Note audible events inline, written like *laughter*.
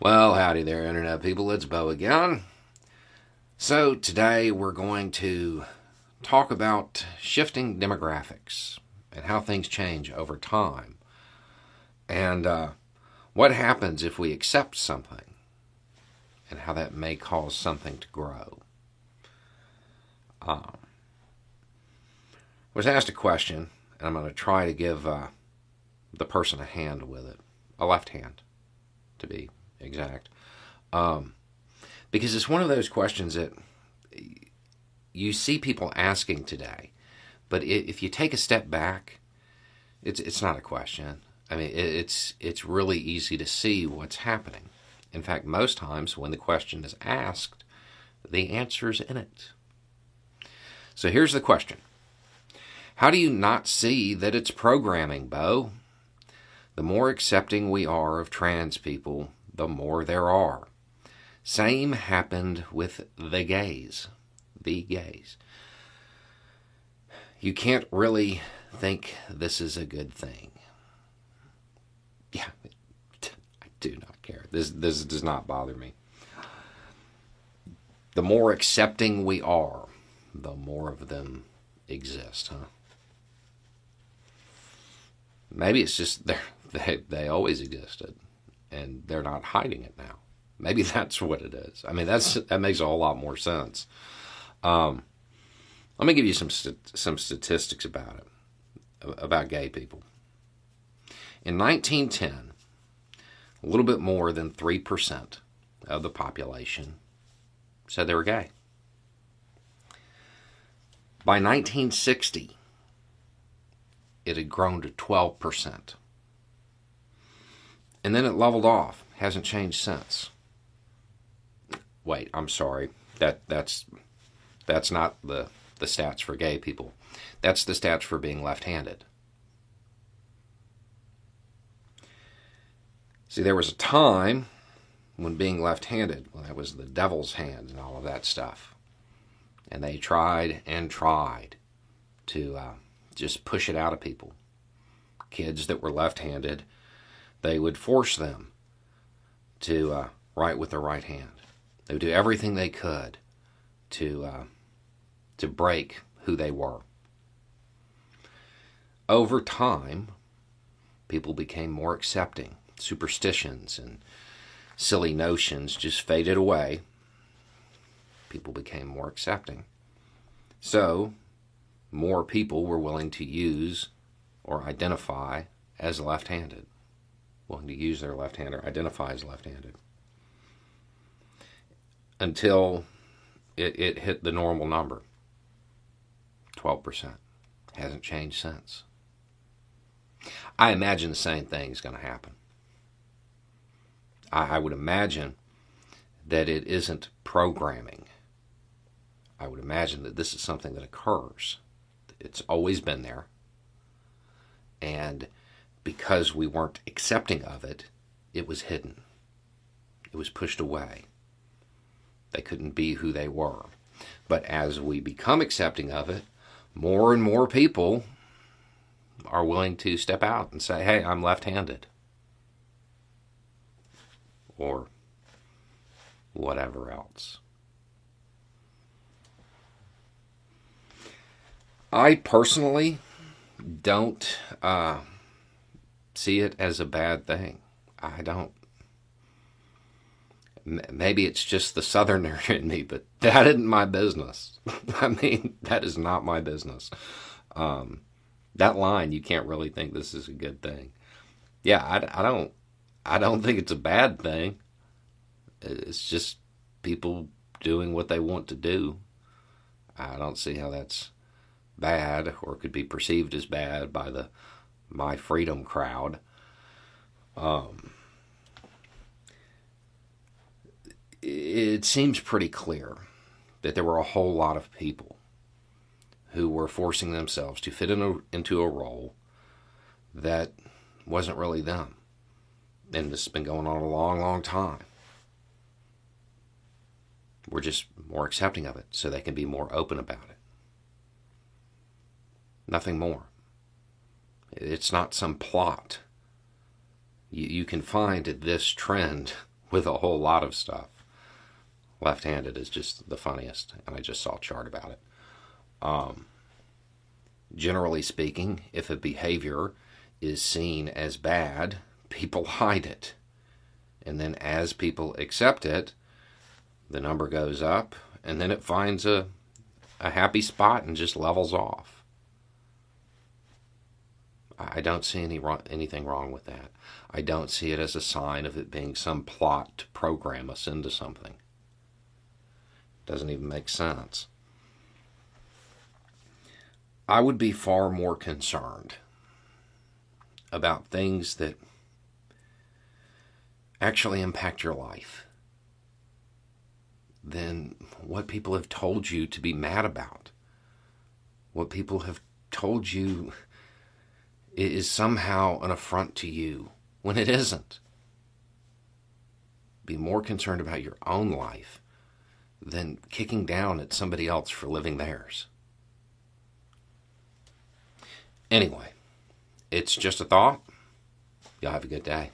Well, howdy there, Internet people. It's Beau again. So, today we're going to talk about shifting demographics and how things change over time. And uh, what happens if we accept something and how that may cause something to grow. Um, I was asked a question, and I'm going to try to give uh, the person a hand with it, a left hand, to be exact. Um, because it's one of those questions that you see people asking today, but if you take a step back, it's it's not a question. I mean, it's it's really easy to see what's happening. In fact, most times when the question is asked, the answer's in it. So here's the question. How do you not see that it's programming, Beau? The more accepting we are of trans people, the more there are. Same happened with the gays. The gays. You can't really think this is a good thing. Yeah, I do not care. This this does not bother me. The more accepting we are, the more of them exist, huh? Maybe it's just *laughs* they they always existed and they're not hiding it now. Maybe *laughs* that's what it is. I mean, that's that makes a whole lot more sense. Um, let me give you some st- some statistics about it, about gay people. In 1910, a little bit more than three percent of the population said they were gay. By 1960, it had grown to 12 percent and then it leveled off. Hasn't changed since. Wait, I'm sorry. That that's that's not the the stats for gay people. That's the stats for being left-handed. See, there was a time when being left-handed, when that was the devil's hand and all of that stuff, and they tried and tried to uh, just push it out of people. Kids that were left-handed they would force them to uh, write with their right hand. They would do everything they could to uh, to break who they were. Over time, people became more accepting. Superstitions and silly notions just faded away. People became more accepting. So, more people were willing to use or identify as left handed willing to use their left hand or identify as left handed until it, it hit the normal number 12%. Hasn't changed since. I imagine the same thing is going to happen. I, I would imagine that it isn't programming. I would imagine that this is something that occurs. It's always been there. And because we weren't accepting of it, it was hidden. It was pushed away. They couldn't be who they were. But as we become accepting of it, more and more people are willing to step out and say, hey, I'm left handed. Or whatever else. I personally don't. Uh, see it as a bad thing. I don't. Maybe it's just the southerner *laughs* in me, but that isn't my business. *laughs* I mean, that is not my business. Um, that line, you can't really think this is a good thing. Yeah, I, I don't. I don't think it's a bad thing. It's just people doing what they want to do. I don't see how that's bad or could be perceived as bad by the my freedom crowd. Um, it seems pretty clear that there were a whole lot of people who were forcing themselves to fit in a, into a role that wasn't really them. And this has been going on a long, long time. We're just more accepting of it so they can be more open about it. Nothing more. It's not some plot. You, you can find this trend *laughs* with a whole lot of stuff. Left handed is just the funniest, and I just saw a chart about it. Um, generally speaking, if a behavior is seen as bad, *laughs* people hide it. And then as people accept it, the number goes up, and then it finds a, a happy spot and just levels off. I don't see any wrong, anything wrong with that. I don't see it as a sign of it being some plot to program us into something. It Doesn't even make sense. I would be far more concerned about things that actually impact your life than what people have told you to be mad about. What people have told you is somehow an affront to you when it isn't. Be more concerned about your own life than kicking down at somebody else for living theirs. Anyway, it's just a thought. Y'all have a good day.